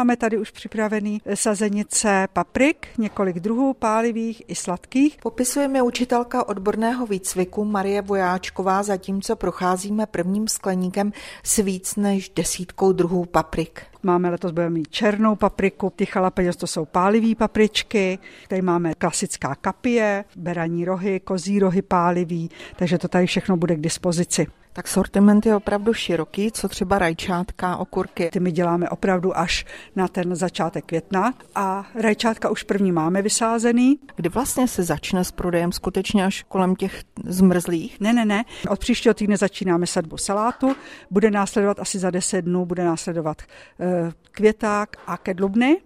Máme tady už připravený sazenice paprik, několik druhů pálivých i sladkých. Popisuje mi učitelka odborného výcviku Marie Vojáčková, zatímco procházíme prvním skleníkem s víc než desítkou druhů paprik. Máme letos budeme mít černou papriku, ty jalapenos to jsou pálivý papričky, tady máme klasická kapie, beraní rohy, kozí rohy pálivý, takže to tady všechno bude k dispozici. Tak sortiment je opravdu široký, co třeba rajčátka, okurky. Ty my děláme opravdu až na ten začátek května a rajčátka už první máme vysázený. Kdy vlastně se začne s prodejem skutečně až kolem těch zmrzlých? Ne, ne, ne. Od příštího týdne začínáme sadbu salátu, bude následovat asi za 10 dnů, bude následovat květák a kedlubny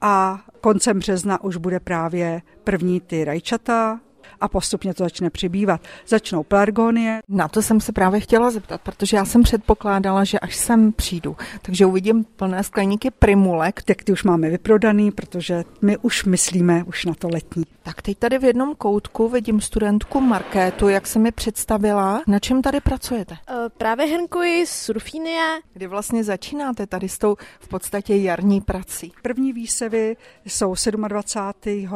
a koncem března už bude právě první ty rajčata, a postupně to začne přibývat. Začnou pelargonie. Na to jsem se právě chtěla zeptat, protože já jsem předpokládala, že až sem přijdu, takže uvidím plné skleníky primulek. Tak ty už máme vyprodaný, protože my už myslíme už na to letní. Tak teď tady v jednom koutku vidím studentku Markétu, jak se mi představila. Na čem tady pracujete? Uh, právě hrnkuji surfínie. Kdy vlastně začínáte tady s tou v podstatě jarní prací? První výsevy jsou 27.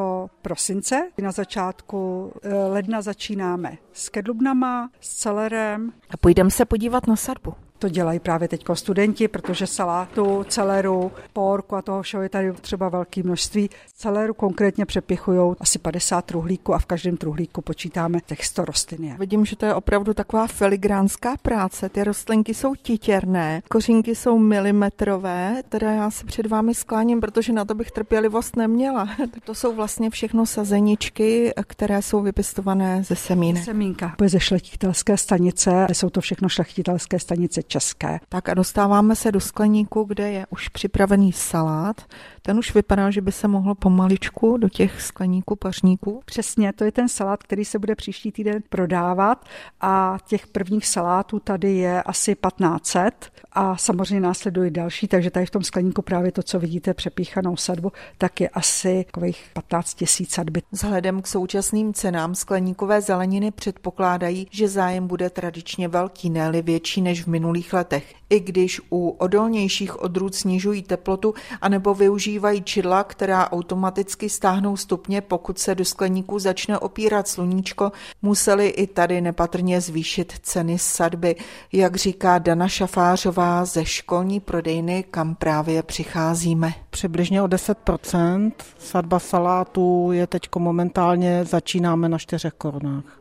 prosince. Na začátku Eh, ledna začínáme s kedlubnama, s celerem. A půjdeme se podívat na sadbu. To dělají právě teď studenti, protože salátu, celeru, porku a toho všeho je tady třeba velké množství. Celeru konkrétně přepichují asi 50 truhlíků a v každém truhlíku počítáme těch 100 rostlin. Vidím, že to je opravdu taková filigránská práce. Ty rostlinky jsou titěrné, kořínky jsou milimetrové, teda já se před vámi skláním, protože na to bych trpělivost neměla. to jsou vlastně všechno sazeničky, které jsou vypěstované ze semínek. Semínka. Ze šlechtitelské stanice, jsou to všechno šlechtitelské stanice české. Tak a dostáváme se do skleníku, kde je už připravený salát. Ten už vypadá, že by se mohlo pomaličku do těch skleníků pařníků. Přesně, to je ten salát, který se bude příští týden prodávat a těch prvních salátů tady je asi 1500 a samozřejmě následují další, takže tady v tom skleníku právě to, co vidíte, přepíchanou sadbu, tak je asi takových 15 tisíc sadby. Vzhledem k současným cenám skleníkové zeleniny předpokládají, že zájem bude tradičně velký, ne větší než v minulých letech. I když u odolnějších odrůd snižují teplotu anebo využívají čidla, která automaticky stáhnou stupně, pokud se do skleníku začne opírat sluníčko, museli i tady nepatrně zvýšit ceny sadby, jak říká Dana Šafářová Šafářová ze školní prodejny, kam právě přicházíme. Přibližně o 10%. Sadba salátů je teď momentálně, začínáme na 4 korunách.